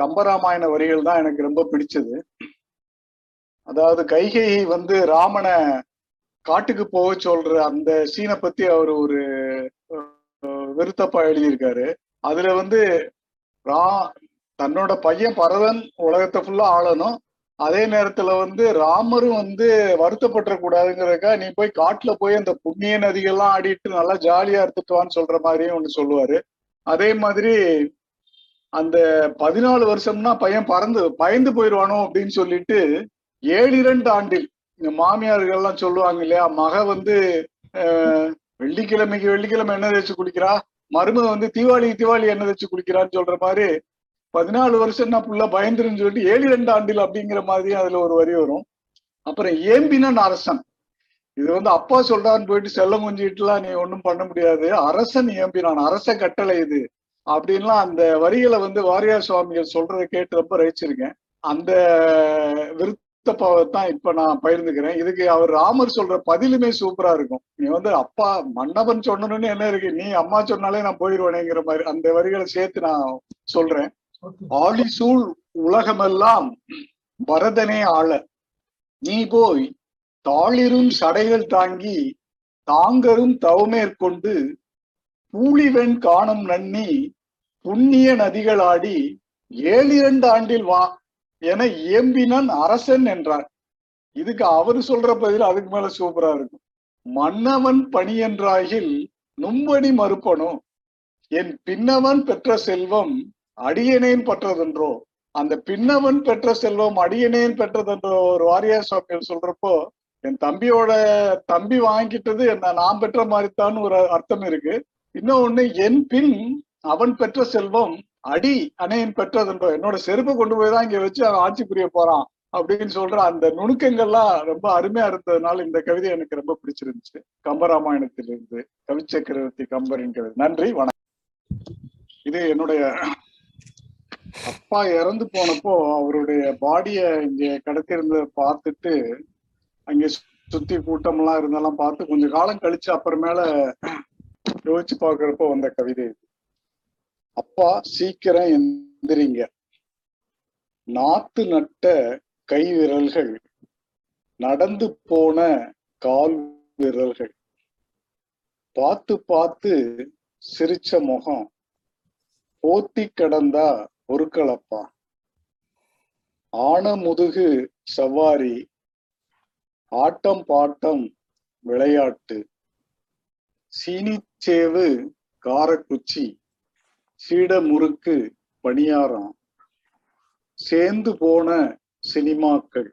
கம்பராமாயண வரிகள் தான் எனக்கு ரொம்ப பிடிச்சது. அதாவது கைகை வந்து ராமனை காட்டுக்கு போக சொல்ற அந்த சீனை பத்தி அவர் ஒரு விருத்தப்பா எழுதியிருக்காரு. அதுல வந்து ரா தன்னோட பையன் பரதன் உலகத்தை ஃபுல்லா ஆளணும். அதே நேரத்துல வந்து ராமரும் வந்து வருத்தப்பட்டுற கூடாதுங்கிறதுக்கா நீ போய் காட்டுல போய் அந்த புண்ணிய நதிகள்லாம் ஆடிட்டு நல்லா ஜாலியா இருந்துட்டு வான்னு சொல்ற மாதிரியும் ஒண்ணு சொல்லுவாரு. அதே மாதிரி அந்த பதினாலு வருஷம்னா பையன் பறந்து பயந்து போயிடுவானோ அப்படின்னு சொல்லிட்டு ஏழு இரண்டு ஆண்டில் இந்த மாமியார்கள்லாம் சொல்லுவாங்க இல்லையா மக வந்து வெள்ளிக்கிழமைக்கு வெள்ளிக்கிழமை என்ன தேய்ச்சி குளிக்கிறா மருமக வந்து தீபாவளி தீபாவளி என்ன தேய்ச்சி குளிக்கிறான்னு சொல்ற மாதிரி பதினாலு வருஷம்னா புள்ள ஃபுல்லா பயந்துருன்னு சொல்லிட்டு ஏழு ரெண்டு ஆண்டில் அப்படிங்கிற மாதிரி அதுல ஒரு வரி வரும். அப்புறம் ஏம்பினன் அரசன் இது வந்து அப்பா சொல்றான்னு போயிட்டு செல்லம் கொஞ்சிட்டுலாம் நீ ஒன்றும் பண்ண முடியாது. அரசன் ஏம்பினான் அரச கட்டளை இது. அப்படின்லாம் அந்த வரிகளை வந்து வாரியார் சுவாமிகள் சொல்றதை கேட்டு ரொம்ப ரசிச்சிருக்கேன். அந்த விருத்தப்பாவை தான் இப்ப நான் பகிர்ந்துக்கிறேன். இதுக்கு அவர் ராமர் சொல்ற பதிலுமே சூப்பரா இருக்கும். நீ வந்து அப்பா மன்னவன் சொன்னணும்னு என்ன இருக்கு? நீ அம்மா சொன்னாலே நான் போயிடுவேனேங்கிற மாதிரி அந்த வரிகளை சேர்த்து நான் சொல்றேன். ஆலிசூழ் உலகமெல்லாம் வரதனே ஆள. நீ போய் தாளிரும் சடைகள் தாங்கி தாங்கரும் தவமேற்கொண்டு பூலிவெண் காணும் நன்னி புண்ணிய நதிகளாடி ஏழிரண்டு ஆண்டில் வா என ஏம்பினான் அரசன் என்றார். இதுக்கு அவரு சொல்ற பதில் அதுக்கு மேல சூப்பரா இருக்கும். மன்னவன் பணி என்றாகில் நும்படி மறுப்பனும் என் பின்னவன் பெற்ற செல்வம் அடியனேன் பெற்றதென்றோ? அந்த பின்னவன் பெற்ற செல்வம் அடியனேன் பெற்றதென்றோ? ஒரு வாரியார் சுவாமிகள் சொல்றப்போ என் தம்பியோட தம்பி வாங்கிட்டது என்ன நான் பெற்ற மாதிரி தான் ஒரு அர்த்தம் இருக்கு. இன்னொன்னு என் பின் அவன் பெற்ற செல்வம் அடி அணையன் பெற்றதென்றோ என்னோட செருப்பை கொண்டு போய் தான் இங்க வச்சு அவன் ஆட்சி புரிய போறான் அப்படின்னு சொல்ற அந்த நுணுக்கங்கள்லாம் ரொம்ப அருமையா இருந்ததுனால இந்த கவிதை எனக்கு ரொம்ப பிடிச்சிருந்துச்சு. கம்பராமாயணத்திலிருந்து கவிச்சக்கரவர்த்தி கம்பரின் கவிதை. நன்றி வணக்கம். இது என்னுடைய அப்பா இறந்து போனப்போ அவருடைய பாடிய இங்க கிடத்திருந்தத பார்த்துட்டு அங்க சுத்தி கூட்டம்லாம் இருந்தெல்லாம் பார்த்து கொஞ்சம் காலம் கழிச்சு அப்புறமேல யோசிச்சு பார்க்கறப்போ வந்த கவிதை இது. அப்பா சீக்கிரம் எந்திரிங்க. நாத்து நட்ட கை விரல்கள் நடந்து போன கால் விரல்கள். பார்த்து பார்த்து சிரிச்ச முகம். போத்தி கிடந்தா பொருக்களப்பா ஆன முதுகு சவாரி ஆட்டம் பாட்டம் விளையாட்டு. சீனிச்சேவு காரக்குச்சி. சீட முறுக்கு பணியாரம். சேர்ந்து போன சினிமாக்கள்.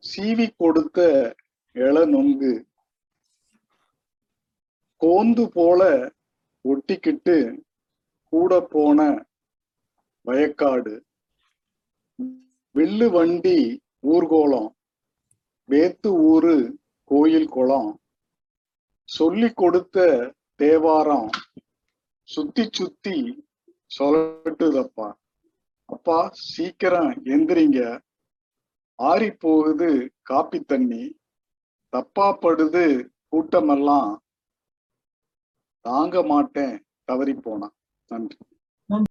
சீவி கொடுத்த இளநொங்கு. கோந்து போல ஒட்டிக்கிட்டு கூட போன வயக்காடு. வில்லு வண்டி ஊர்கோலம் வேத்து ஊரு கோயில் குளம். சொல்லி கொடுத்த தேவாரம். சுத்தி சுத்தி சொல்லட்டுதப்பா அப்பா சீக்கிரம் எந்திரிங்க. ஆறி போகுது காப்பி தண்ணி. தப்பா படுது கூட்டமெல்லாம். தாங்க மாட்டேன் தவறி போனான் நன்றி.